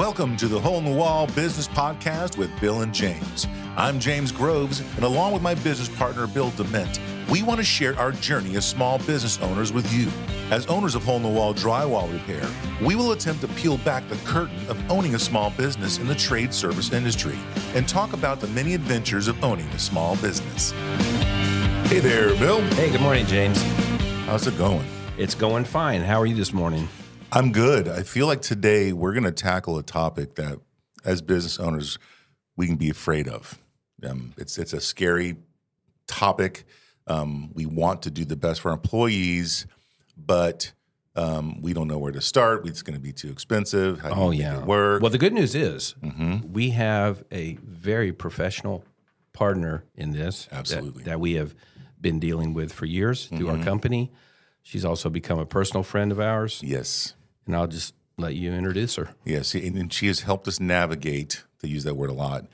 Welcome to the Hole in the Wall Business Podcast with Bill and James. I'm James Groves, and along with my business partner, Bill Dement, we want to share our journey as small business owners with you. As owners of Hole in the Wall Drywall Repair, we will attempt to peel back the curtain of owning a small business in the trade service industry and talk about the many adventures of owning a small business. Hey there, Bill. Hey, good morning, James. How's it going? It's going fine. How are you this morning? I'm good. I feel like today we're going to tackle a topic that, as business owners, we can be afraid of. Um, it's it's a scary topic. Um, we want to do the best for our employees, but um, we don't know where to start. It's going to be too expensive. How do Oh yeah. it work? Well, the good news is Mm-hmm. we have a very professional partner in this. that- Absolutely. That, we have been dealing with for years through Mm-hmm. our company. She's also become a personal friend of ours, yes, and I'll just let you introduce her. yes, and and she has helped us navigate. To use that word a lot.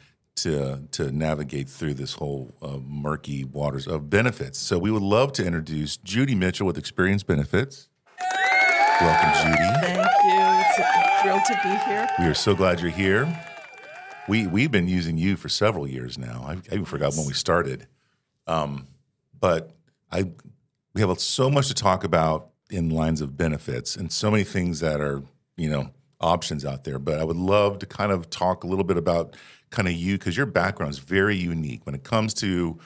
To, to navigate through this whole uh, murky waters of benefits. So, we would love to introduce Judy Mitchell with Xperience Benefits. Welcome, Judy. Thank you. It's a thrill to be here. We are so glad you're here. We we've been using you for several years now. I, I even forgot when we started, um, but I we have so much to talk about in lines of benefits and so many things that are you know options out there. But I would love to kind of talk a little bit about kind of you because your background is very unique when it comes to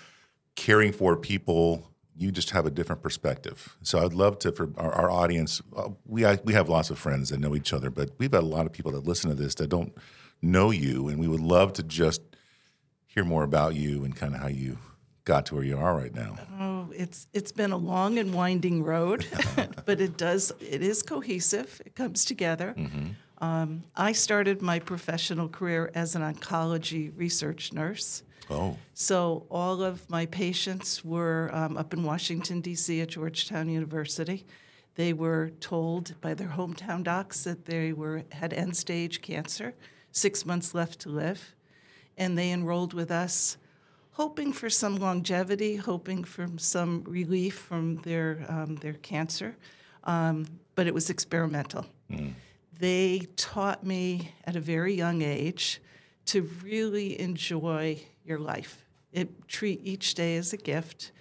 caring for people. You just have a different perspective. So I'd love to for our, our audience. Uh, we we have lots of friends that know each other, but we've got a lot of people that listen to this that don't know you, and we would love to just hear more about you and kind of how you got to where you are right now. Oh, it's it's been a long and winding road, but it does it is cohesive. It comes together. Um, I started my professional career as an oncology research nurse. Oh, So all of my patients were um, up in Washington D.C. at Georgetown University. They were told by their hometown docs that they were had end stage cancer, six months left to live, and they enrolled with us, hoping for some longevity, hoping for some relief from their um, their cancer, um, but it was experimental. They taught me at a very young age to really enjoy your life. It, treat each day as a gift.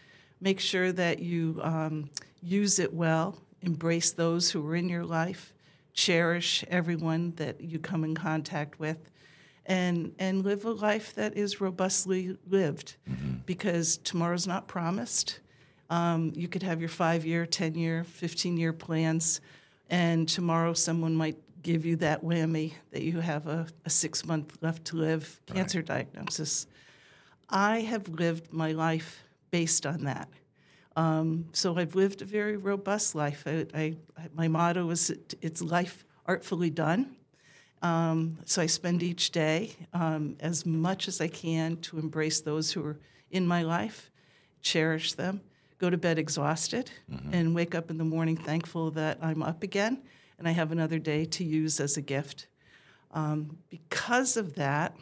Make sure that you um, use it well. Embrace those who are in your life. Cherish everyone that you come in contact with, and and live a life that is robustly lived, because tomorrow's not promised. Um, you could have your five year, 10 year, 15 year plans, and tomorrow someone might give you that whammy that you have a, a six month left to live cancer diagnosis. I have lived my life based on that. Um, so I've lived a very robust life. I, I, my motto is it's life artfully done. Um, so I spend each day um, as much as I can to embrace those who are in my life, cherish them, go to bed exhausted, and wake up in the morning thankful that I'm up again and I have another day to use as a gift. Um, because of that,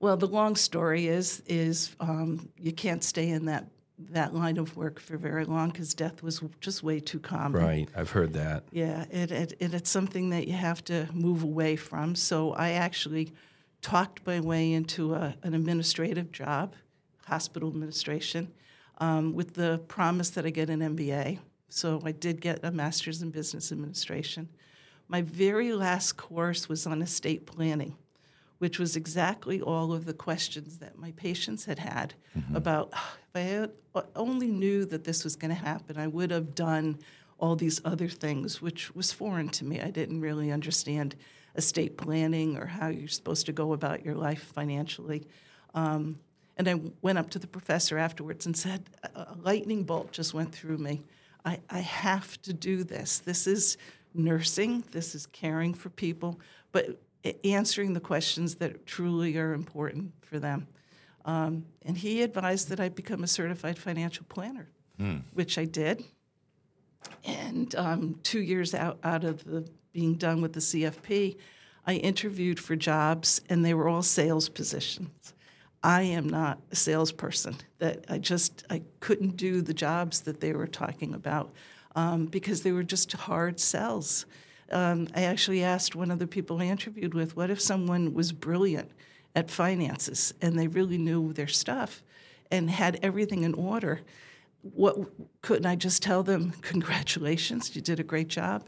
well, the long story is is um, you can't stay in that that line of work for very long because death was just way too common. Right. I've heard that. Yeah, it, it, it, it's something that you have to move away from. So I actually talked my way into a, an administrative job, hospital administration, um, with the promise that I get an MBA. So I did get a master's in business administration. My very last course was on estate planning, which was exactly all of the questions that my patients had had about "Ah, if I had only knew that this was going to happen, I would have done all these other things, which was foreign to me. I didn't really understand estate planning or how you're supposed to go about your life financially. Um, and I went up to the professor afterwards and said, a lightning bolt just went through me. I, I have to do this. This is nursing, this is caring for people, but answering the questions that truly are important for them. Um, and he advised that I become a certified financial planner, which I did. And um, two years out, out of the being done with the CFP, I interviewed for jobs, and they were all sales positions. I am not a salesperson. That I just I couldn't do the jobs that they were talking about um, because they were just hard sells. Um, I actually asked one of the people I interviewed with, what if someone was brilliant at finances and they really knew their stuff and had everything in order? What couldn't I just tell them, congratulations, you did a great job?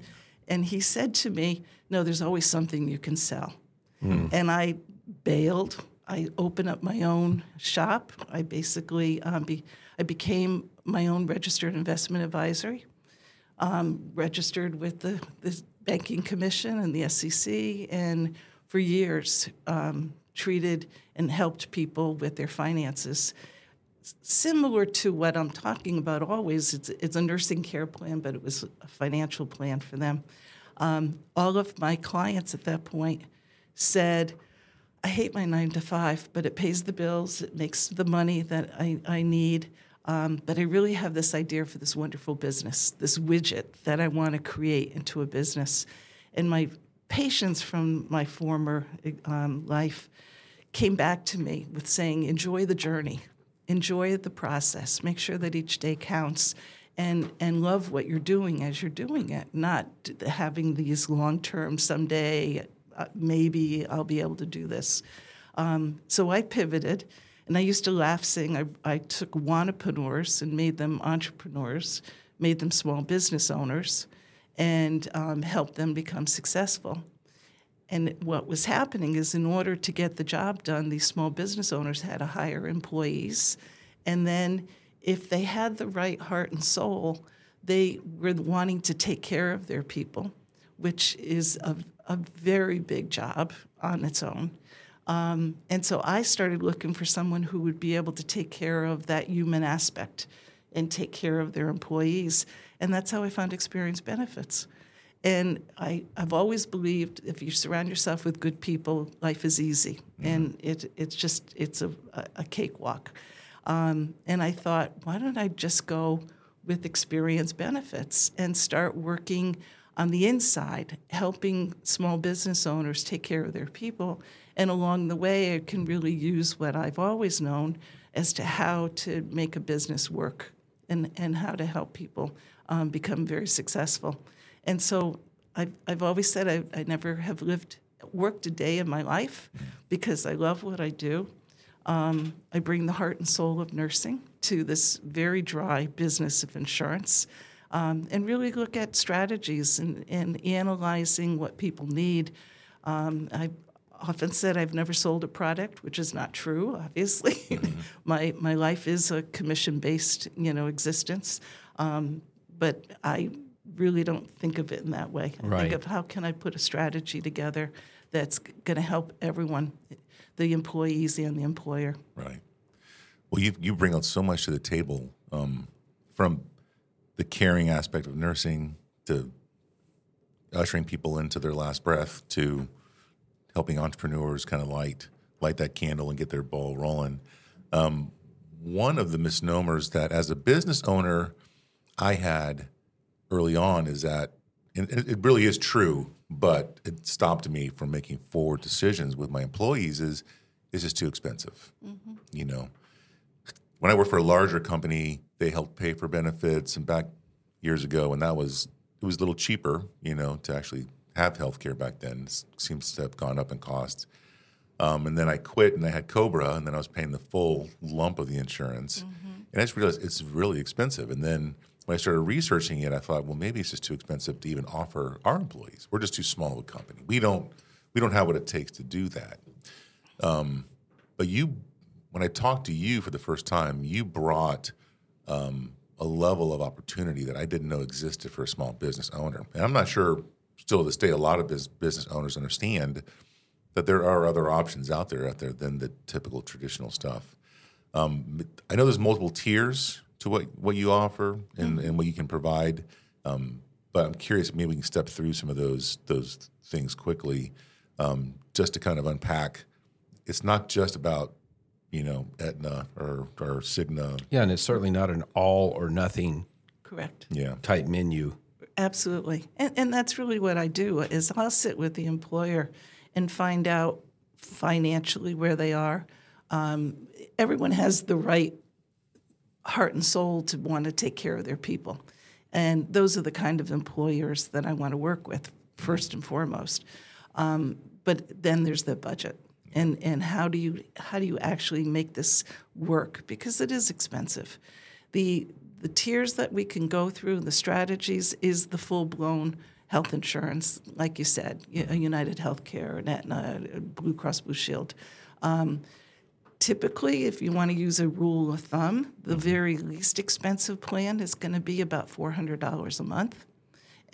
And he said to me, no, there's always something you can sell. And I bailed. I opened up my own shop. I basically um, be, I became my own registered investment advisory, um, registered with the, the banking commission and the SEC, and for years um, treated and helped people with their finances. Similar to what I'm talking about always, it's, it's a nursing care plan, but it was a financial plan for them. Um, all of my clients at that point said, I hate my nine to five, but it pays the bills, it makes the money that I, I need. Um, but I really have this idea for this wonderful business, this widget that I want to create into a business. And my patients from my former um, life came back to me with saying, enjoy the journey, enjoy the process, make sure that each day counts. And, and love what you're doing as you're doing it, not having these long term, someday uh, maybe I'll be able to do this. Um, so I pivoted, and I used to laugh saying I, I took wannapreneurs and made them entrepreneurs, made them small business owners, and um, helped them become successful. And what was happening is, in order to get the job done, these small business owners had to hire employees. And then, if they had the right heart and soul, they were wanting to take care of their people, which is a, a very big job on its own. Um, and so I started looking for someone who would be able to take care of that human aspect and take care of their employees. And that's how I found Xperience Benefits. And I, I've always believed if you surround yourself with good people, life is easy. And it, it's just, it's a, a cakewalk. Um, and I thought, why don't I just go with Xperience Benefits and start working on the inside, helping small business owners take care of their people. And along the way, I can really use what I've always known as to how to make a business work and, and how to help people um, become very successful. And so I've, I've always said I, I never have lived, worked a day in my life because I love what I do. Um, I bring the heart and soul of nursing to this very dry business of insurance um, and really look at strategies and, and analyzing what people need. Um, I often said I've never sold a product, which is not true, obviously. my, my life is a commission based you know, existence. Um, but I really don't think of it in that way. I Right. think of how can I put a strategy together that's going to help everyone, the employees and the employer. Right. Well, you you bring out so much to the table, um, from the caring aspect of nursing to ushering people into their last breath to helping entrepreneurs kind of light light that candle and get their ball rolling. Um, one of the misnomers that, as a business owner, I had early on is that, and it really is true, but it stopped me from making forward decisions with my employees. Is is just too expensive, you know when I worked for a larger company, they helped pay for benefits, and back years ago, and that was it was a little cheaper, you know, to actually have health care back then. It seems to have gone up in cost. Um, and then I quit, and I had COBRA, and then I was paying the full lump of the insurance, and I just realized it's really expensive. And then when I started researching it, I thought, well, maybe it's just too expensive to even offer our employees. We're just too small of a company. We don't we don't have what it takes to do that. Um, but you when I talked to you for the first time, you brought um, a level of opportunity that I didn't know existed for a small business owner. And I'm not sure, still to this day, a lot of bus- business owners understand that there are other options out there out there than the typical traditional stuff. Um, I know there's multiple tiers to what, what you offer and, and what you can provide. Um, but I'm curious, maybe we can step through some of those those things quickly, um, just to kind of unpack. It's not just about you know Aetna or or Cigna. Yeah, and it's certainly not an all or nothing Correct. Yeah, type menu. Absolutely. And, and that's really what I do is I'll sit with the employer and find out financially where they are. Um, everyone has the right heart and soul to want to take care of their people. And those are the kind of employers that I want to work with. first and foremost. Um, but then there's the budget. And, and how do you how do you actually make this work because it is expensive. The the tiers that we can go through, the strategies is the full blown health insurance, like you said, a United Healthcare, an Aetna, Blue Cross Blue Shield. Um, typically, if you want to use a rule of thumb, the very least expensive plan is going to be about $400 a month.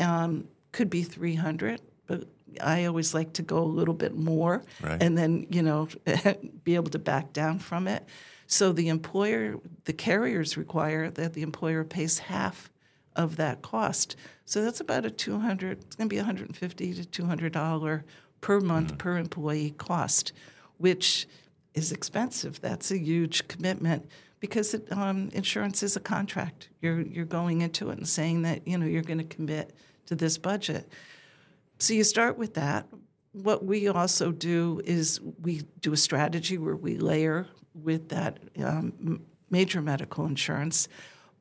Um, could be 300 but I always like to go a little bit more Right. and then, you know, be able to back down from it. So the employer, the carriers require that the employer pays half of that cost. So that's about a 200, it's going to be 150 to $200 per month per employee cost, which is expensive. That's a huge commitment because it, um, insurance is a contract. You're, you're going into it and saying that, you know, you're going to commit to this budget. So you start with that. What we also do is we do a strategy where we layer with that um, major medical insurance.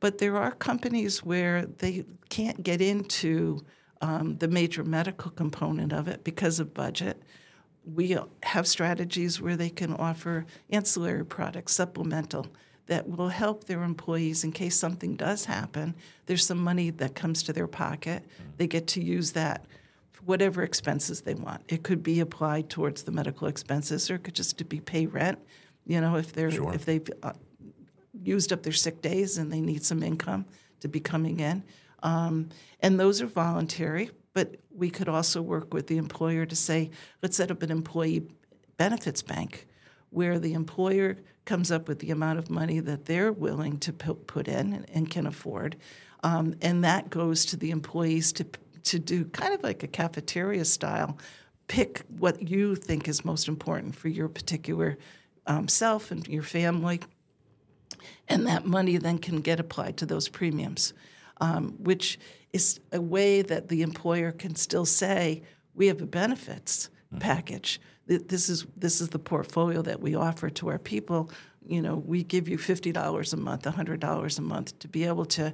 But there are companies where they can't get into um, the major medical component of it because of budget. We have strategies where they can offer ancillary products, supplemental, that will help their employees in case something does happen. There's some money that comes to their pocket. They get to use that whatever expenses they want. It could be applied towards the medical expenses, or it could just to be pay rent. You know, if they're Sure. if they've uh, used up their sick days and they need some income to be coming in. Um, and those are voluntary, but we could also work with the employer to say, let's set up an employee benefits bank where the employer comes up with the amount of money that they're willing to pu- put in and, and can afford. Um, and that goes to the employees to, to do kind of like a cafeteria style. Pick what you think is most important for your particular um, self and your family and that money then can get applied to those premiums, um, which is a way that the employer can still say, "We have a benefits package. This is this is the portfolio that we offer to our people. You know, we give you fifty dollars a month, hundred dollars a month to be able to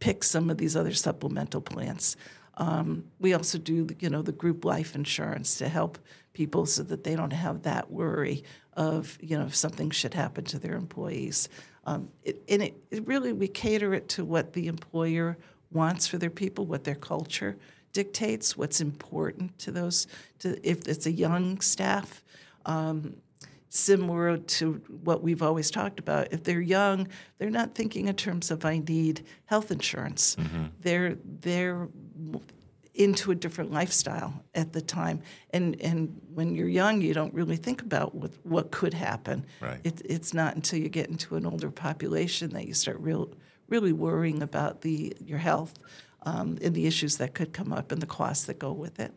pick some of these other supplemental plans." Um, we also do, you know, the group life insurance to help people so that they don't have that worry of, you know, if something should happen to their employees. Um, it, and it, it really, we cater it to what the employer wants for their people, what their culture dictates, what's important to those. To if it's a young staff, um, similar to what we've always talked about. If they're young, they're not thinking in terms of I need health insurance. They're they're into a different lifestyle at the time. And and when you're young, you don't really think about what what could happen. Right. It, it's not until you get into an older population that you start real really worrying about the your health um, and the issues that could come up and the costs that go with it.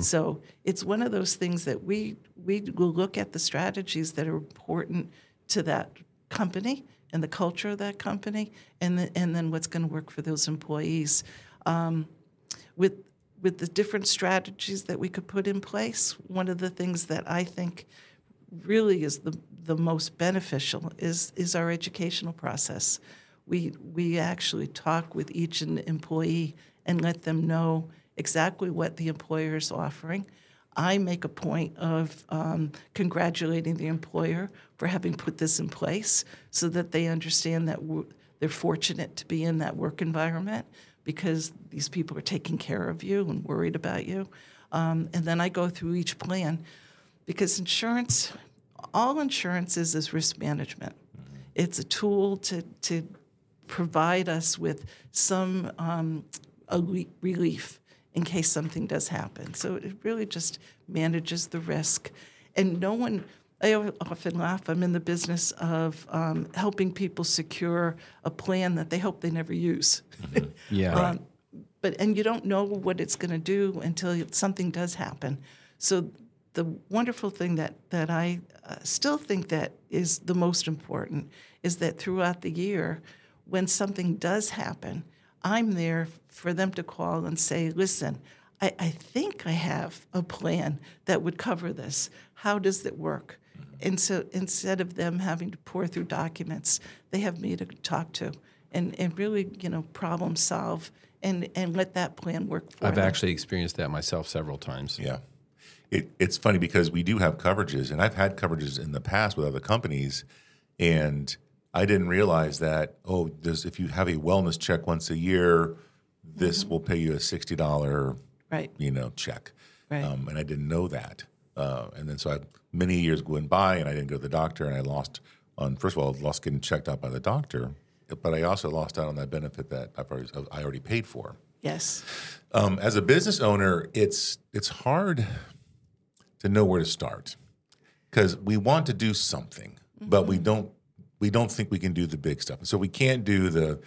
So it's one of those things that we we will look at the strategies that are important to that company and the culture of that company, and the, and then what's going to work for those employees. Um, with with the different strategies that we could put in place, one of the things that I think really is the the most beneficial is is our educational process. We we actually talk with each employee and let them know exactly what the employer is offering. I make a point of um, congratulating the employer for having put this in place so that they understand that w- they're fortunate to be in that work environment because these people are taking care of you and worried about you. Um, and then I go through each plan because insurance, all insurance is is risk management. It's a tool to, to provide us with some um, relief in case something does happen. So it really just manages the risk. And no one, I often laugh, I'm in the business of um, helping people secure a plan that they hope they never use. Yeah. Um, but and you don't know what it's going to do until something does happen. So the wonderful thing that that I uh, still think that is the most important is that throughout the year, when something does happen, I'm there for them to call and say, "Listen, I, I think I have a plan that would cover this. How does it work?" Mm-hmm. And so instead of them having to pour through documents, they have me to talk to and, and really, you know, problem solve and and let that plan work for I've them. actually experienced that myself several times. Yeah. It, it's funny because we do have coverages, and I've had coverages in the past with other companies, and I didn't realize that. Oh, there's, if you have a wellness check once a year, this will pay you a sixty dollar, right. you know, check. Right. Um, and I didn't know that, uh, and then so I, many years went by, and I didn't go to the doctor, and I lost on first of all lost getting checked out by the doctor, but I also lost out on that benefit that I've already, I already paid for. Yes. Um, as a business owner, it's it's hard to know where to start because we want to do something, but we don't we don't think we can do the big stuff, so we can't do the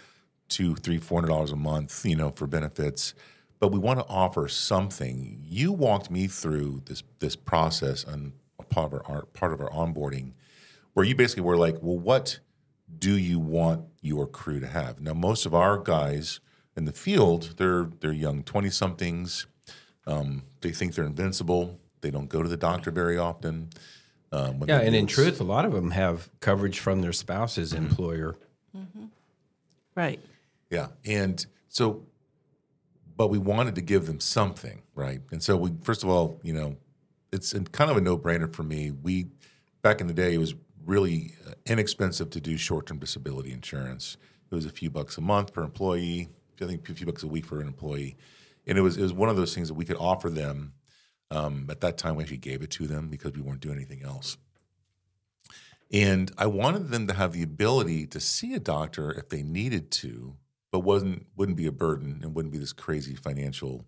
two, three, four hundred dollars a month, you know, for benefits. But we want to offer something. You walked me through this this process on a part of our part of our onboarding, where you basically were like, well, what do you want your crew to have? Now, most of our guys in the field, they're they're young twenty somethings. Um, they think they're invincible. They don't go to the doctor very often. Um, when Yeah, and in truth, a lot of them have coverage from their spouse's employer. Right. Yeah, and so, but we wanted to give them something, right? And so we first of all, you know, it's kind of a no brainer for me. We back in the day, it was really uh, inexpensive to do short term disability insurance. It was a few bucks a month per employee. I think a few bucks a week for an employee, and it was it was one of those things that we could offer them. Um, at that time, we actually gave it to them because we weren't doing anything else. And I wanted them to have the ability to see a doctor if they needed to, but wasn't wouldn't be a burden and wouldn't be this crazy financial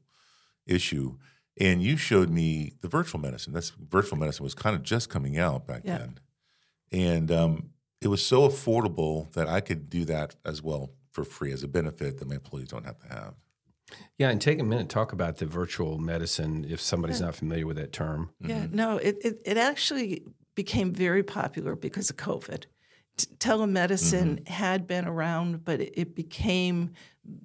issue. And you showed me the virtual medicine. That's virtual medicine was kind of just coming out back Yeah. then, and um, it was so affordable that I could do that as well for free as a benefit that my employees don't have to have. Yeah, and take a minute talk about the virtual medicine if somebody's not familiar with that term. Yeah, no, it, it, it actually became very popular because of COVID. T- telemedicine had been around, but it, it became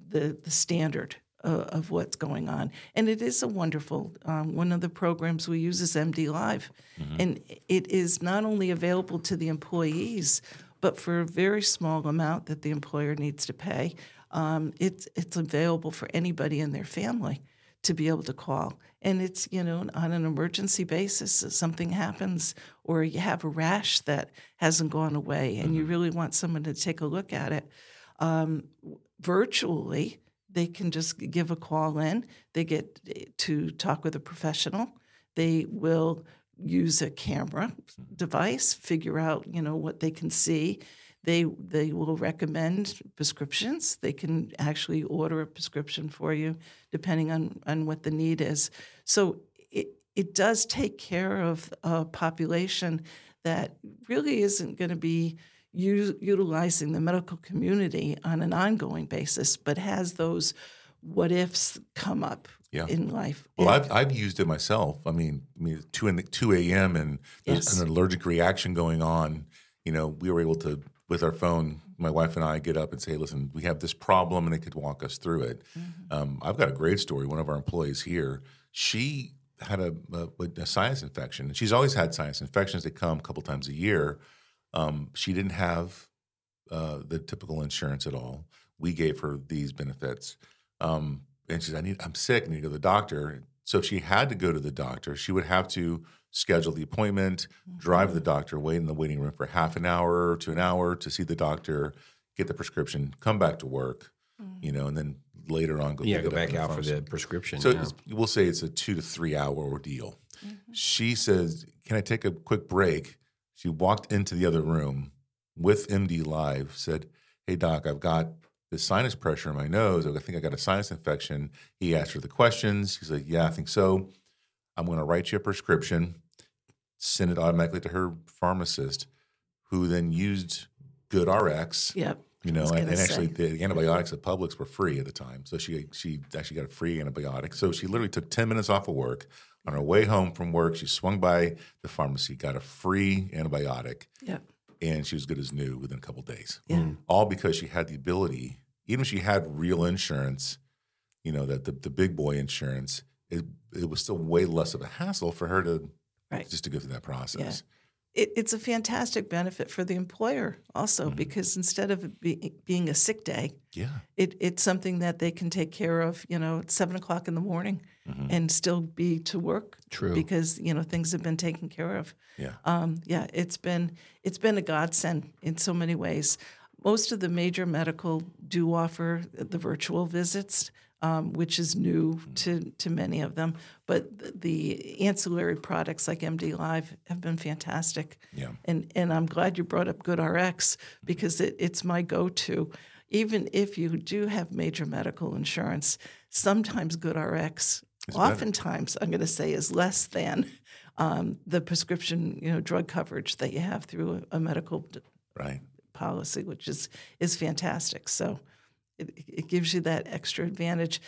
the, the standard uh, of what's going on. And it is a wonderful, um, one of the programs we use is MD Live. And it is not only available to the employees, but for a very small amount that the employer needs to pay, um, it's, it's available for anybody in their family to be able to call. And it's, you know, on an emergency basis, if something happens or you have a rash that hasn't gone away and you really want someone to take a look at it. Um, virtually, they can just give a call in. They get to talk with a professional. They will use a camera device, figure out, you know, what they can see. They they will recommend prescriptions. They can actually order a prescription for you depending on, on what the need is. So it it does take care of a population that really isn't going to be u- utilizing the medical community on an ongoing basis, but has those what ifs come up Yeah. in life. Well, I've, I've used it myself. I mean, I mean, two in the, two a.m. and there's Yes. an allergic reaction going on. You know, we were able to with our phone. My wife and I get up and say, "Listen, we have this problem," and they could walk us through it. Um, I've got a great story. One of our employees here, she had a, a, a sinus infection, and she's always had sinus infections. They come a couple times a year. Um, she didn't have uh, the typical insurance at all. We gave her these benefits. Um, and she said, I need, I'm sick, I need to go to the doctor. So if she had to go to the doctor, she would have to schedule the appointment, drive to the mm-hmm. doctor, wait in the waiting room for half an hour to an hour to see the doctor, get the prescription, come back to work, mm. you know, and then later on go Yeah, pick go back in the out for the prescription. So yeah. we'll say it's a two to three hour ordeal. Mm-hmm. She says, Can I take a quick break? She walked into the other room with MD Live, said, Hey, doc, I've got this sinus pressure in my nose. I think I got a sinus infection. He asked her the questions. He's like, Yeah, I think so. I'm going to write you a prescription, send it automatically to her pharmacist, who then used GoodRx Yep. you know, and, and actually the antibiotics at Publix were free at the time. So she she actually got a free antibiotic. So she literally took 10 minutes off of work. On her way home from work, she swung by the pharmacy, got a free antibiotic, Yep. and she was good as new within a couple days. Yeah. Mm. All because she had the ability, even if she had real insurance, you know, that the, the big boy insurance, it, it was still way less of a hassle for her to Right. just to go through that process. it, it's a fantastic benefit for the employer also because instead of it be, being a sick day, Yeah. it, it's something that they can take care of, you know, at seven o'clock in the morning and still be to work. True. Because, you know, things have been taken care of. Yeah. Um, yeah, it's been it's been a godsend in so many ways. Most of the major medical do offer the virtual visits, um, which is new to, to many of them. But th- the ancillary products like MD Live have been fantastic. Yeah. And and I'm glad you brought up GoodRx because it, it's my go-to. Even if you do have major medical insurance, sometimes GoodRx, oftentimes I'm going to say, is less than um, the prescription, you know, drug coverage that you have through a, a medical Right. Policy, which is is fantastic. So it, it gives you that extra advantage.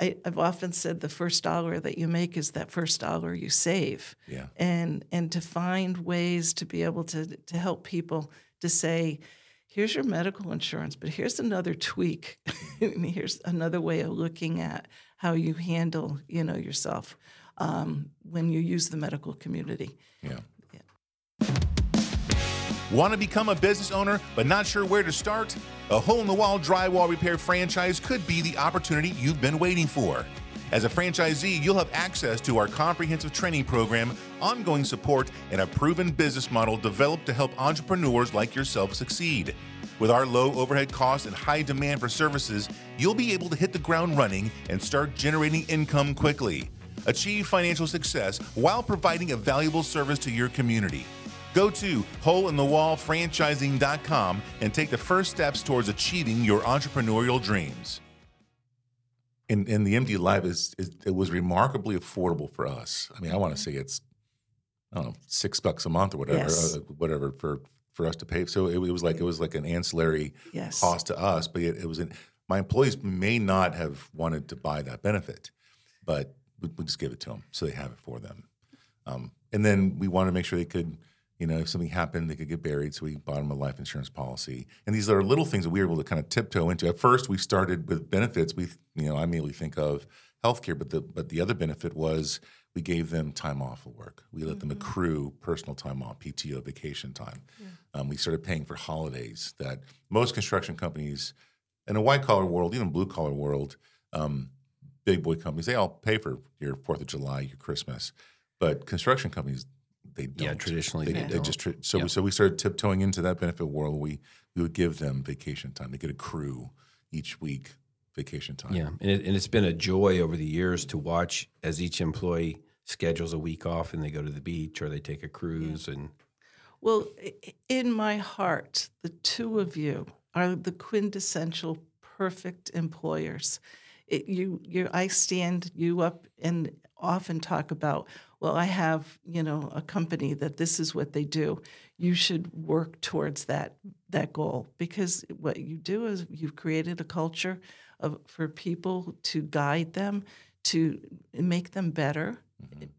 I, I've often said the first dollar that you make is that first dollar you save Yeah. and and to find ways to be able to to help people to say here's your medical insurance but here's another tweak and here's another way of looking at how you handle you know yourself um, when you use the medical community Yeah. Want to become a business owner but not sure where to start? A hole in the wall drywall repair franchise could be the opportunity you've been waiting for. As a franchisee, you'll have access to our comprehensive training program, ongoing support, and a proven business model developed to help entrepreneurs like yourself succeed. With our low overhead costs and high demand for services, you'll be able to hit the ground running and start generating income quickly. Achieve financial success while providing a valuable service to your community. Go to holeinthewallfranchising.com and take the first steps towards achieving your entrepreneurial dreams. And, and the MD Live is, is it was remarkably affordable for us. I mean, I want to say it's I don't know six bucks a month or whatever, Yes. uh, whatever for for us to pay. So it, it was like it was like an ancillary Yes. cost to us, but it, it was an, my employees may not have wanted to buy that benefit, but we, we just give it to them so they have it for them. Um, and then we wanted to make sure they could, you know, if something happened, they could get buried. So we bought them a life insurance policy. And these are little things that we were able to kind of tiptoe into. At first, we started with benefits. We, you know, I immediately think of healthcare, but the but the other benefit was we gave them time off of work. We let them accrue personal time off, PTO, vacation time. Um, we started paying for holidays that most construction companies, in a white collar world, even blue collar world, um, big boy companies, they all pay for your Fourth of July, your Christmas, but construction companies they don't. Yeah, traditionally they, they they don't. just tra- so Yeah. so we started tiptoeing into that benefit world. We we would give them vacation time. They could accrue each week vacation time. Yeah, and, it, and it's been a joy over the years to watch as each employee schedules a week off and they go to the beach or they take a cruise and Well, in my heart, the two of you are the quintessential perfect employers. It, you, you, I stand you up and often talk about, well, I have, you know, a company that this is what they do. You should work towards that that goal because what you do is you've created a culture of for people to guide them to make them better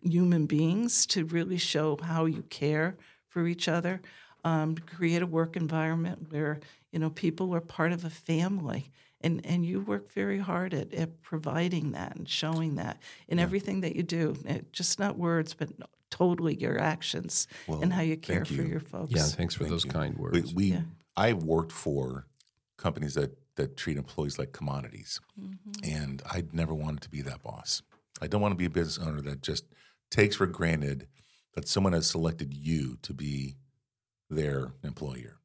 human beings to really show how you care for each other um, create a work environment where you know people are part of a family and and you work very hard at, at providing that and showing that in everything that you do It- just not words but totally your actions and how you care thank for you. your folks yeah, thanks for those you. kind words. we Yeah. I've worked for companies that that treat employees like commodities, Mm-hmm. and I never wanted to be that boss. I don't want to be a business owner that just takes for granted that someone has selected you to be their employer,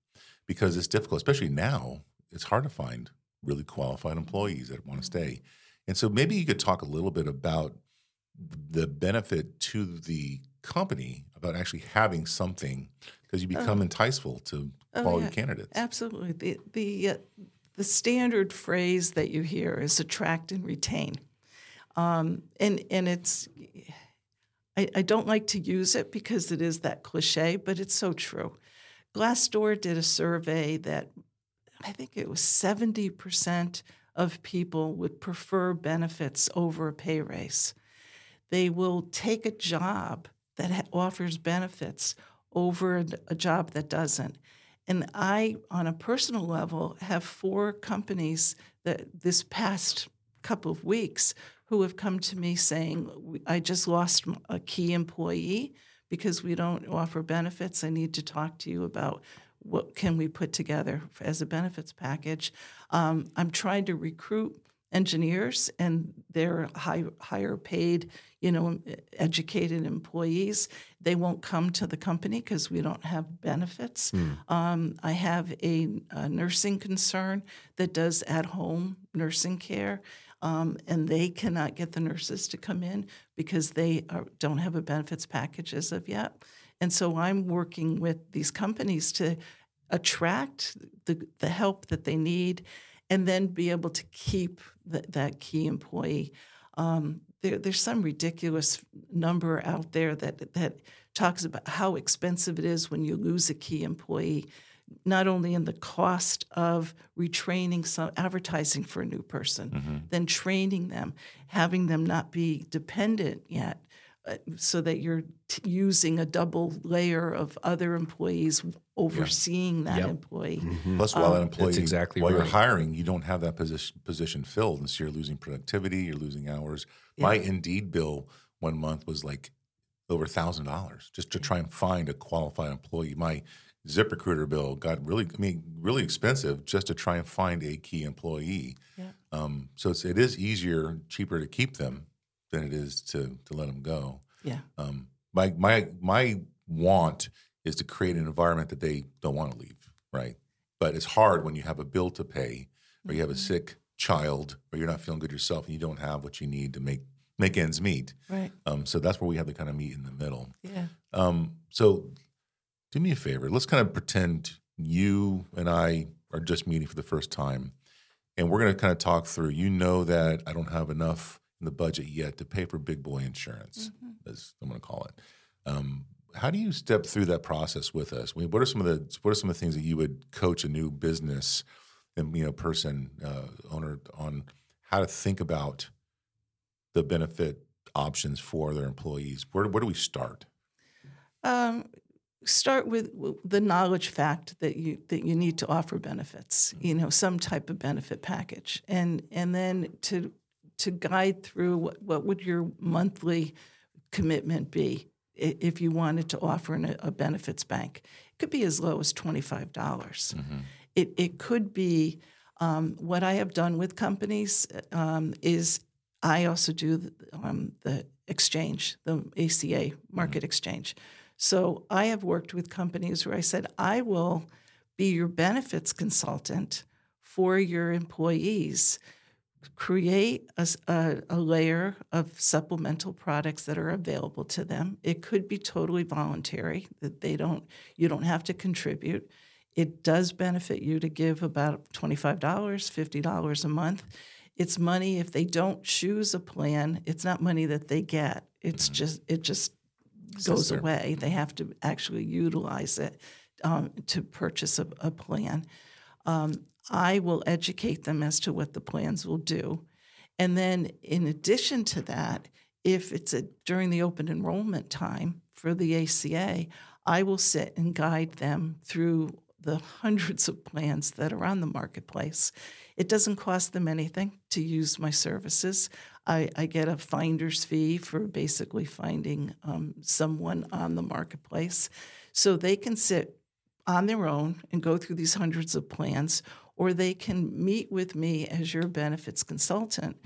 because it's difficult, especially now. It's hard to find really qualified employees that want to stay, and so maybe you could talk a little bit about the benefit to the company about actually having something because you become enticeful to quality yeah. candidates. Absolutely. The the uh, the standard phrase that you hear is attract and retain, um, and and it's. I, I don't like to use it because it is that cliche, but it's so true. Glassdoor did a survey that I think it was seventy percent of people would prefer benefits over a pay raise. They will take a job that offers benefits over a job that doesn't. And I, on a personal level, have four companies that this past couple of weeks who have come to me saying, I just lost a key employee because we don't offer benefits, I need to talk to you about what can we put together as a benefits package. Um, I'm trying to recruit engineers and they're high, higher paid, you know, educated employees. They won't come to the company because we don't have benefits. Um, I have a, a nursing concern that does at home nursing care. Um, and they cannot get the nurses to come in because they are, don't have a benefits package as of yet. And so I'm working with these companies to attract the, the help that they need and then be able to keep th- that key employee. Um, there, there's some ridiculous number out there that, that talks about how expensive it is when you lose a key employee not only in the cost of retraining some advertising for a new person, then training them, having them not be dependent yet, Uh, so that you're t- using a double layer of other employees overseeing that Yep. employee. Mm-hmm. Plus, while that um, employee, exactly while you're hiring, you don't have that position position filled, and so you're losing productivity, you're losing hours. My Indeed bill one month was like over thousand dollars just to try and find a qualified employee. My ZipRecruiter bill got really, I mean, really expensive just to try and find a key employee. Yeah. Um, so it's, it is easier, cheaper to keep them than it is to to let them go. Yeah. Um, my my my want is to create an environment that they don't want to leave, right? But it's hard when you have a bill to pay, or you have a sick child, or you're not feeling good yourself, and you don't have what you need to make make ends meet. Right. Um, so that's where we have to kind of meet in the middle. Yeah. Um, so do me a favor. Let's kind of pretend you and I are just meeting for the first time, and we're going to kind of talk through. You know that I don't have enough in the budget yet to pay for big boy insurance, as I'm going to call it. Um, how do you step through that process with us? I mean, what are some of the what are some of the things that you would coach a new business, and you know, person uh, owner on how to think about the benefit options for their employees? Where where do we start? Um, start with the knowledge fact that you that you need to offer benefits. You know, some type of benefit package, and and then to to guide through what, what would your monthly commitment be if you wanted to offer an, a benefits bank. It could be as low as twenty five dollars. It it could be. Um, what I have done with companies um, is I also do the, um, the exchange, the ACA market exchange. So I have worked with companies where I said, I will be your benefits consultant for your employees. Create a a layer of supplemental products that are available to them. It could be totally voluntary that they don't, you don't have to contribute. It does benefit you to give about $25, $50 a month. It's money if they don't choose a plan, it's not money that they get. It's just it just goes away. They have to actually utilize it um, to purchase a, a plan. Um, I will educate them as to what the plans will do. And then, in addition to that, if it's a, during the open enrollment time for the ACA, I will sit and guide them through the hundreds of plans that are on the marketplace. It doesn't cost them anything to use my services. I, I get a finder's fee for basically finding um, someone on the marketplace. So they can sit on their own and go through these hundreds of plans, or they can meet with me as your benefits consultant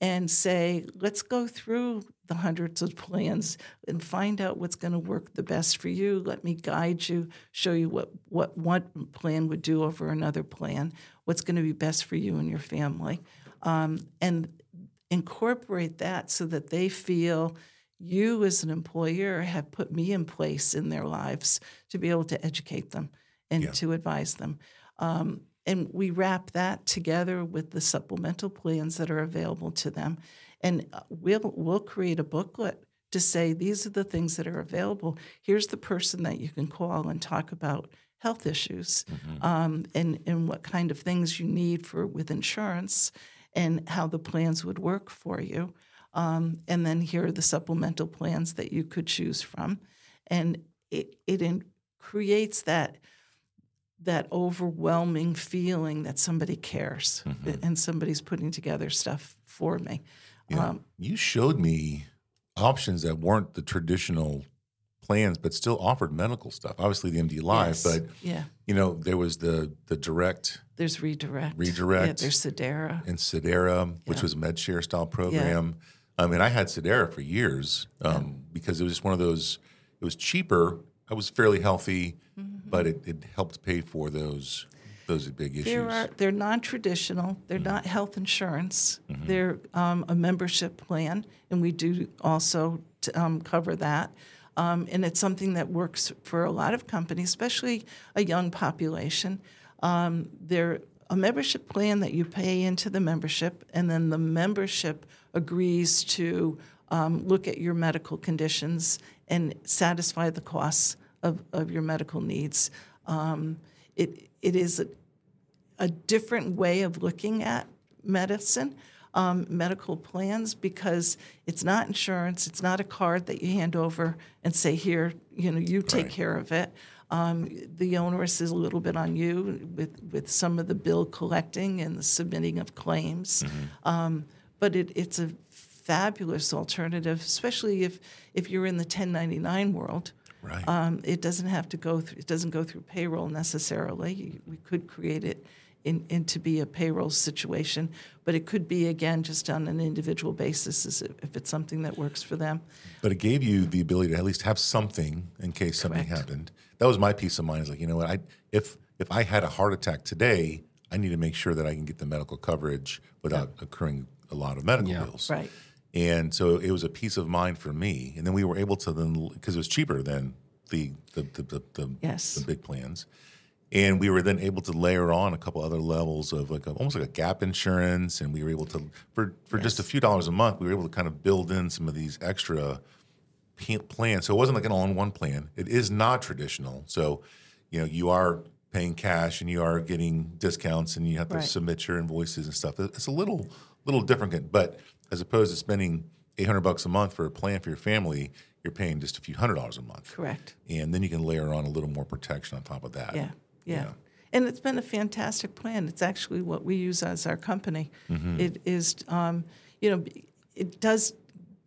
and say, let's go through the hundreds of plans and find out what's going to work the best for you. Let me guide you, show you what, what one plan would do over another plan, what's going to be best for you and your family. Um, and incorporate that so that they feel you as an employer have put me in place in their lives to be able to educate them and Yeah. to advise them. Um, and we wrap that together with the supplemental plans that are available to them. And uh, we'll, we'll create a booklet to say these are the things that are available. Here's the person that you can call and talk about health issues um, and, and what kind of things you need for with insurance and how the plans would work for you. Um, and then here are the supplemental plans that you could choose from. And it, it in, creates that that overwhelming feeling that somebody cares and somebody's putting together stuff for me. Yeah. Um, you showed me options that weren't the traditional plans, but still offered medical stuff. Obviously, the MD Live, Yes. but Yeah. you know there was the the direct There's redirect. Redirect. Yeah, there's Sedera. and Sedera, which was a MedShare style program. I mean, I had Sedera for years um, because it was just one of those. It was cheaper. I was fairly healthy, Mm-hmm. but it, it helped pay for those those big issues. There are they're non-traditional. They're not health insurance. Mm-hmm. They're um, a membership plan, and we do also um, cover that. Um, and it's something that works for a lot of companies, especially a young population. Um, they're a membership plan that you pay into the membership, and then the membership agrees to um, look at your medical conditions and satisfy the costs of, of your medical needs. Um, it, it is a, a different way of looking at medicine, um, medical plans, because it's not insurance. It's not a card that you hand over and say, "Here, you know, you take Right. care of it." Um, the onerous is a little bit on you with with some of the bill collecting and the submitting of claims, um, but it, it's a fabulous alternative, especially if if you're in the 1099 world. Right. Um, it doesn't have to go through. It doesn't go through payroll necessarily. We could create it in, in to be a payroll situation, but it could be again just on an individual basis, as if if it's something that works for them. but it gave you the ability to at least have something in case something happened. That was my peace of mind. Is like, you know what? I if if I had a heart attack today, I need to make sure that I can get the medical coverage without accruing a lot of medical Yeah. bills. Right. And so it was a peace of mind for me. And then we were able to then because it was cheaper than the the the, the, the, Yes. the big plans. And we were then able to layer on a couple other levels of like a, almost like a gap insurance, and we were able to for for just a few dollars a month, we were able to kind of build in some of these extra plans. So it wasn't like an all-in-one plan. It is not traditional. So you know you are paying cash and you are getting discounts, and you have to Right. submit your invoices and stuff. It's a little little different, but as opposed to spending eight hundred bucks a month for a plan for your family, you're paying just a few hundred dollars a month Correct. and then you can layer on a little more protection on top of that. Yeah. Yeah. And it's been a fantastic plan. It's actually what we use as our company. It is, um, you know, it does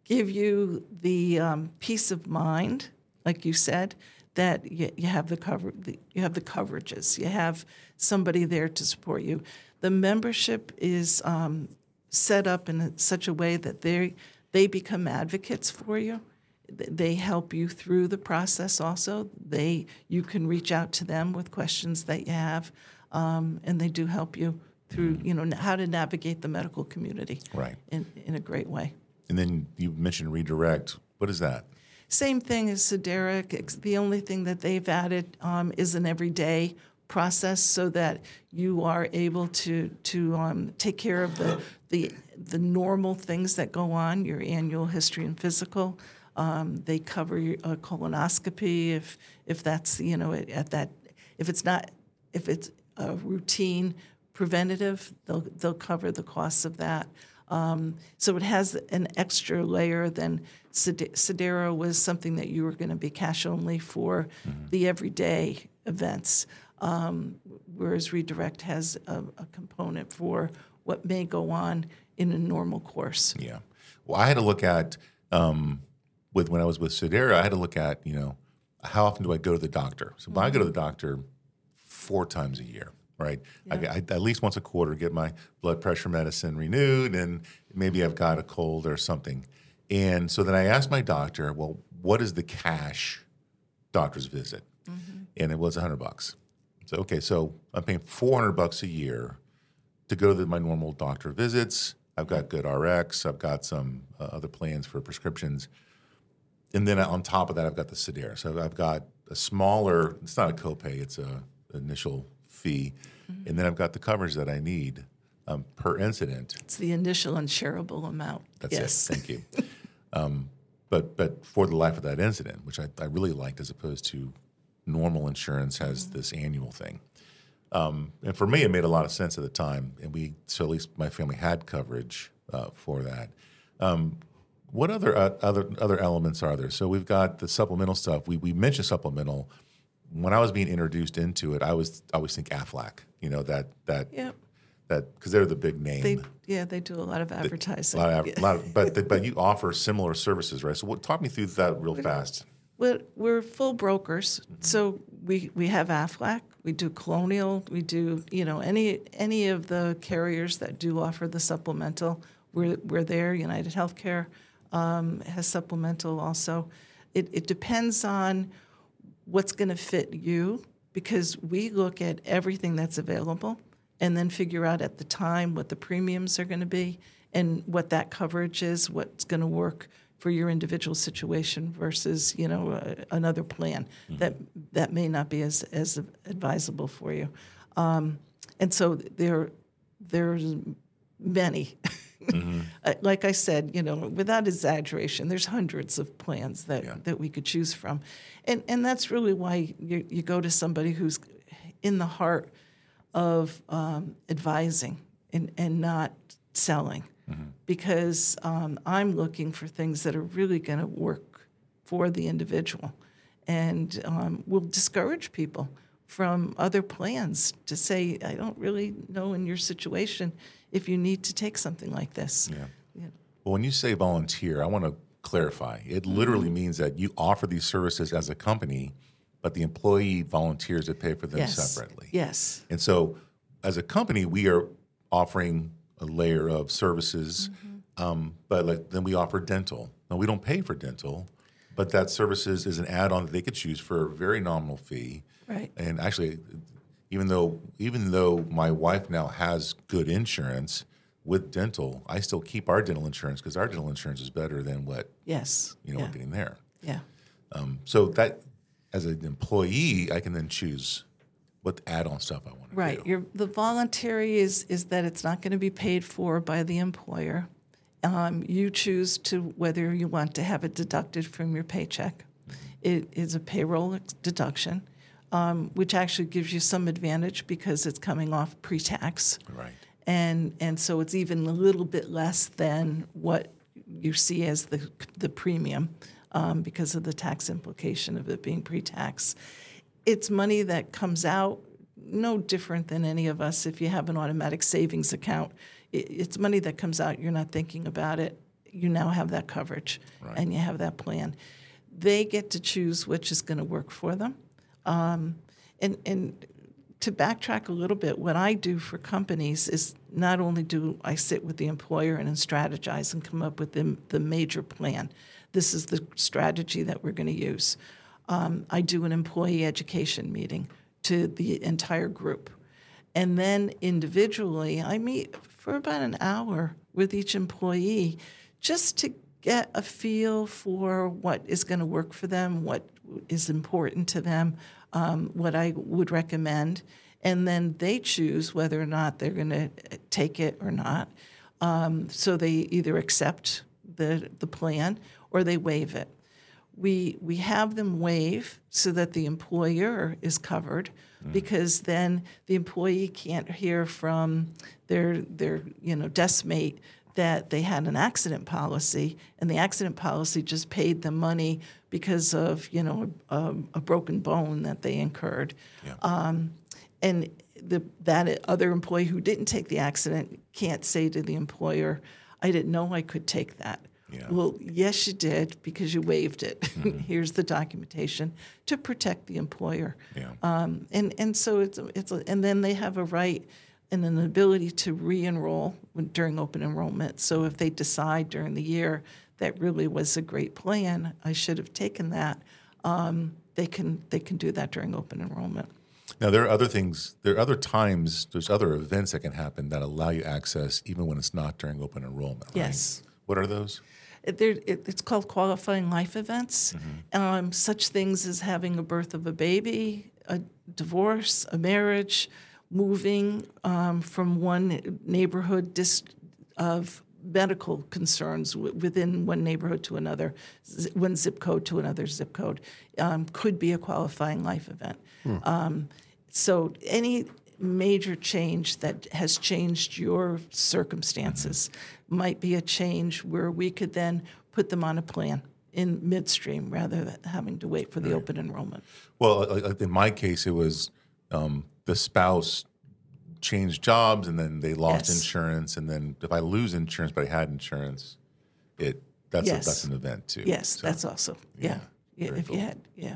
give you the um, peace of mind, like you said, that you, you have the cover, the, you have the coverages, you have somebody there to support you. The membership is um, set up in such a way that they they become advocates for you. They help you through the process. Also, they you can reach out to them with questions that you have, um, and they do help you through you know how to navigate the medical community Right. in in a great way. And then you mentioned Redirect. What is that? Same thing as Sedera. The only thing that they've added um, is an everyday process, so that you are able to to um, take care of the the the normal things that go on, your annual history and physical. Um, they cover your uh, colonoscopy if if that's you know at, at that if it's not if it's a routine preventative, they'll they'll cover the costs of that. Um, so it has an extra layer than Sed- Sedera was something that you were going to be cash only for the everyday events, um, whereas Redirect has a, a component for what may go on in a normal course. Yeah. Well, I had to look at um, with when I was with Sedera, I had to look at you know how often do I go to the doctor? So I go to the doctor four times a year, right? I, I at least once a quarter get my blood pressure medicine renewed, and maybe I've got a cold or something. And so then I asked my doctor, well, what is the cash doctor's visit? And it was a hundred bucks. So okay, so I'm paying four hundred bucks a year to go to my normal doctor visits. I've got GoodRx. I've got some uh, other plans for prescriptions, and then on top of that, I've got the Sedera. So I've got a smaller. It's not a copay. It's a initial fee, and then I've got the coverage that I need um, per incident. It's the initial and shareable amount. That's yes. it. Thank you. um, but but for the life of that incident, which I, I really liked, as opposed to normal insurance has this annual thing. Um, and for me, it made a lot of sense at the time, and we so at least my family had coverage uh, for that. Um, what other uh, other other elements are there? So we've got the supplemental stuff. We we mentioned supplemental. When I was being introduced into it, I was I always think Aflac. You know that that Yep. that because they're the big name. They yeah they do a lot of advertising. A lot of, Yeah. lot of- but but you offer similar services, right? So what, talk me through that real fast. But we're full brokers, so we, we have Aflac, we do Colonial, we do you know any any of the carriers that do offer the supplemental. We're we're there. United Healthcare um, has supplemental also. It it depends on what's going to fit you because we look at everything that's available and then figure out at the time what the premiums are going to be and what that coverage is, what's going to work for your individual situation versus you know uh, another plan that that may not be as as advisable for you. Um, and so there there's many. Uh, Like I said, you know, without exaggeration, there's hundreds of plans that, that we could choose from, and and that's really why you, you go to somebody who's in the heart of um, advising and, and not selling because um, I'm looking for things that are really going to work for the individual and um, will discourage people from other plans to say, I don't really know in your situation if you need to take something like this. Yeah. Yeah. Well, when you say volunteer, I want to clarify. It literally Mm-hmm. means that you offer these services as a company, but the employee volunteers to pay for them Yes. separately. Yes. And so, as a company, we are offering a layer of services, Mm-hmm. um, but like then we offer dental. Now we don't pay for dental, but that services is an add-on that they could choose for a very nominal fee. Right. And actually, even though even though my wife now has good insurance with dental, I still keep our dental insurance because our dental insurance is better than what Yes. you know yeah. we're getting there. yeah. So that as an employee, I can then choose what add-on stuff I want to Right. do. Your, the voluntary is, is that it's not going to be paid for by the employer. Um, you choose to whether you want to have it deducted from your paycheck. It is a payroll deduction, um, which actually gives you some advantage because it's coming off pre-tax. Right. and and so it's even a little bit less than what you see as the the premium um, because of the tax implication of it being pre-tax. It's money that comes out no different than any of us. If you have an automatic savings account, it's money that comes out. You're not thinking about it. You now have that coverage, and you have that plan. They get to choose which is going to work for them. Um, and and to backtrack a little bit, what I do for companies is not only do I sit with the employer and strategize and come up with the, the major plan. This is the strategy that we're going to use. Um, I do an employee education meeting to the entire group. And then individually, I meet for about an hour with each employee just to get a feel for what is going to work for them, what is important to them, um, what I would recommend. And then they choose whether or not they're going to take it or not. Um, so they either accept the, the plan or they waive it we we have them waive so that the employer is covered because then the employee can't hear from their their you know desk mate that they had an accident policy and the accident policy just paid them money because of you know a, a broken bone that they incurred. Um, and the, that other employee who didn't take the accident can't say to the employer i didn't know i could take that Yeah. well, yes, you did because you waived it. Here's the documentation to protect the employer. Yeah. Um, and and so it's it's a, and then they have a right and an ability to re-enroll when, during open enrollment. So if they decide during the year that really was a great plan, I should have taken that. Um, they can they can do that during open enrollment. Now there are other things. There are other times. There's other events that can happen that allow you access even when it's not during open enrollment. Right? Yes. What are those? There- it- it's called qualifying life events. Um, such things as having a birth of a baby, a divorce, a marriage, moving um, from one neighborhood dis- of medical concerns w- within one neighborhood to another, z- one zip code to another zip code, um, could be a qualifying life event. Um, so any major change that has changed your circumstances might be a change where we could then put them on a plan in midstream rather than having to wait for the open enrollment. Well, in my case, it was um, the spouse changed jobs and then they lost Yes. insurance, and then if I lose insurance but I had insurance, it that's Yes. a, that's an event too. Yes, So, that's also yeah. Yeah, if you had, yeah.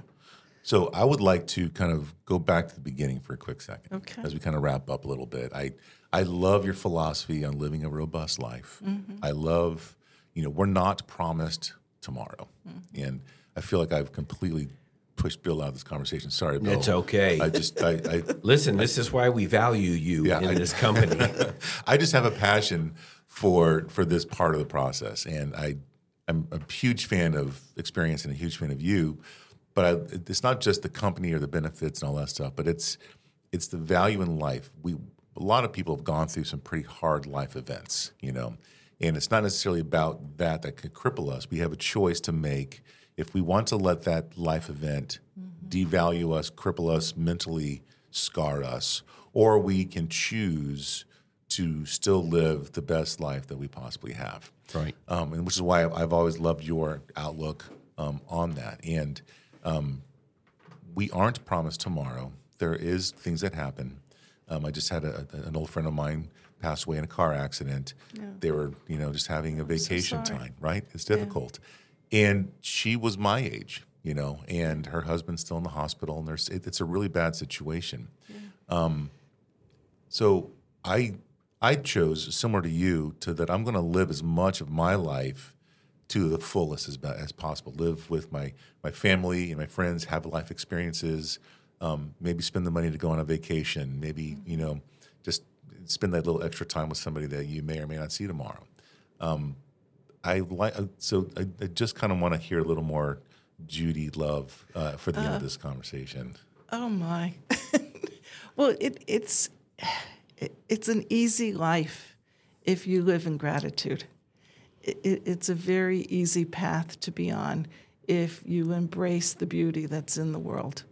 So I would like to kind of go back to the beginning for a quick second, Okay. as we kind of wrap up a little bit. I I love your philosophy on living a robust life. Mm-hmm. I love, you know, we're not promised tomorrow, Mm-hmm. and I feel like I've completely pushed Bill out of this conversation. Sorry, Bill. It's okay. I just I, I Listen, this is why we value you Yeah, in I- this company. I just have a passion for for this part of the process, and I I'm a huge fan of Xperience and a huge fan of you. But I, it's not just the company or the benefits and all that stuff, but it's it's the value in life. We a lot of people have gone through some pretty hard life events, you know, and it's not necessarily about that that could cripple us. We have a choice to make if we want to let that life event devalue us, cripple us mentally, scar us, or we can choose to still live the best life that we possibly have. Right. Um, and which is why I've, I've always loved your outlook um, on that. And um, we aren't promised tomorrow. There is things that happen. Um, I just had a, a- an old friend of mine pass away in a car accident. They were, you know, just having a vacation sorry. time, right? It's difficult. And she was my age, you know, and her husband's still in the hospital, and there's it, it's a really bad situation. Um, so I I chose similar to you to that I'm going to live as much of my life to the fullest as, as possible. Live with my my family and my friends, have life experiences. Um, maybe spend the money to go on a vacation. Maybe you know just spend that little extra time with somebody that you may or may not see tomorrow. Um, I like so I, I just kind of want to hear a little more Judy love uh, for the end of this conversation. Oh my. well, it, it's it, it's an easy life if you live in gratitude. It, it, it's a very easy path to be on if you embrace the beauty that's in the world.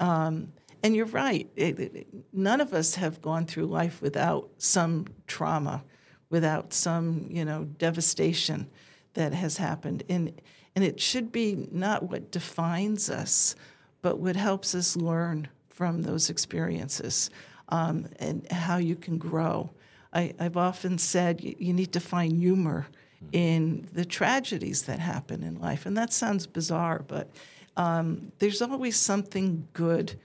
Um, and you're right. It, it- none of us have gone through life without some trauma, without some you know devastation that has happened. And and it should be not what defines us, but what helps us learn from those experiences um, and how you can grow. I, I've often said you, you need to find humor in the tragedies that happen in life, and that sounds bizarre, but um, there's always something good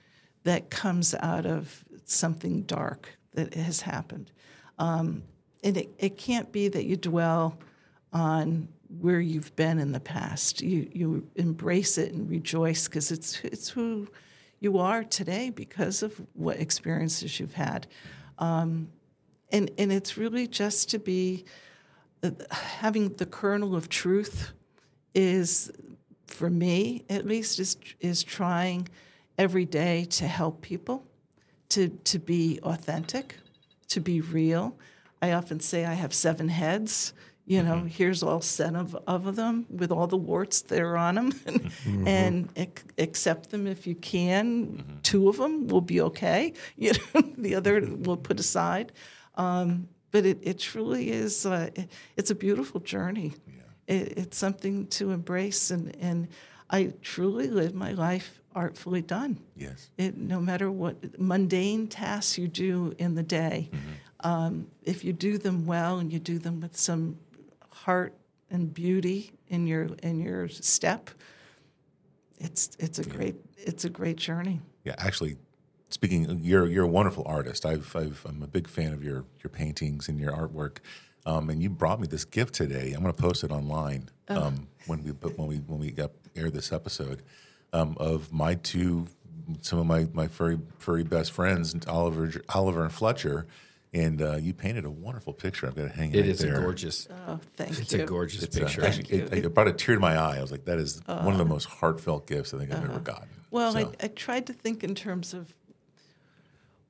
that comes out of something dark that has happened. Um, and it, it can't be that you dwell on where you've been in the past. You, you embrace it and rejoice because it's, it's who you are today because of what experiences you've had. Um, and, and it's really just to be uh, having the kernel of truth is for me at least is is trying every day to help people to to be authentic to be real. I often say i have seven heads you know here's all seven of, of them with all the warts that are on them and, and ac- accept them if you can. Two of them will be okay you know the other we'll put aside. Um, but it, it truly is uh, it- it's a beautiful journey it, it's something to embrace and, and i truly live my life artfully done Yes. it, no matter what mundane tasks you do in the day, um, if you do them well and you do them with some heart and beauty in your in your step, it's it's a great it's a great journey. Yeah, actually, speaking, you're you're a wonderful artist. I've, I've I'm a big fan of your your paintings and your artwork. Um, and you brought me this gift today. I'm going to post it online um, when we when we when we got air this episode um, of my two some of my my furry furry best friends, Oliver Oliver and Fletcher. And uh, you painted a wonderful picture. I've got it hanging It right is there. a gorgeous. Oh, thank It's you. a gorgeous It's, uh, picture. actually, it, it brought a tear to my eye. I was like, that is one of the most heartfelt gifts I think I've ever gotten. Well, So- I, I tried to think in terms of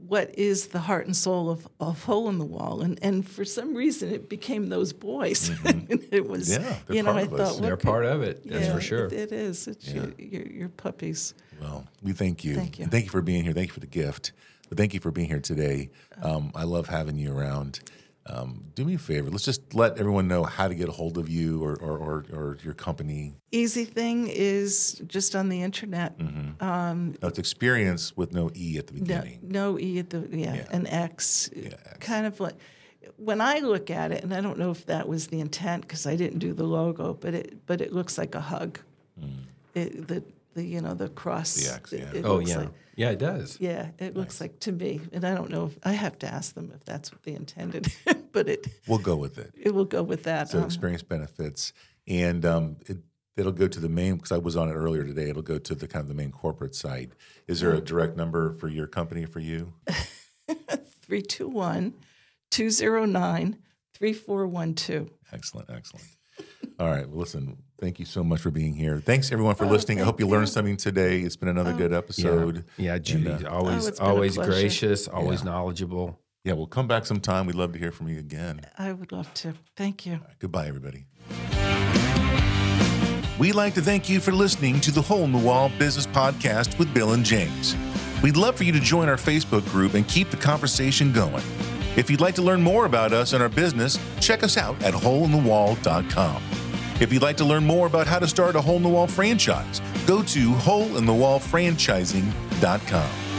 what is the heart and soul of, of Hole in the Wall, and, and for some reason it became those boys. it was, Mm-hmm. Yeah, they're you know, part I thought They're could- part of it. That's yeah, for sure. It, it is. It's your, your, your puppies. Well, we thank you. Thank you. And thank you for being here. Thank you for the gift. But thank you for being here today. Um, I love having you around. Um, do me a favor. Let's just let everyone know how to get a hold of you or, or, or, or your company. Easy thing is just on the internet. Mm-hmm. Um, now, it's Xperience with no E at the beginning. no e at the yeah, Yeah. an X. X. Kind of like when I look at it, and I don't know if that was the intent because I didn't do the logo, but it but it looks like a hug. Mm. it, the the you know the cross. The X, yeah. it Oh yeah, like- yeah, it does. yeah, it looks like to me, and I don't know. If, I have to ask them if that's what they intended, but it We'll go with it. it will go with that. So um, Xperience Benefits, and um, it, it'll go to the main because I was on it earlier today. It'll go to the kind of the main corporate site. Is there a direct number for your company for you? 321 209 3412. Excellent, excellent. All right. Well, listen. Thank you so much for being here. Thanks everyone for Oh, listening. I hope you learned something today. It's been another good episode. Yeah, Judy, And, uh, always Oh, it's been a always gracious, always knowledgeable. Yeah, we'll come back sometime. We'd love to hear from you again. I would love to. Thank you. Goodbye, everybody. We'd like to thank you for listening to the Hole in the Wall Business Podcast with Bill and James. We'd love for you to join our Facebook group and keep the conversation going. If you'd like to learn more about us and our business, check us out at holeinthewall.com. If you'd like to learn more about how to start a hole in the wall franchise, go to holeinthewallfranchising.com.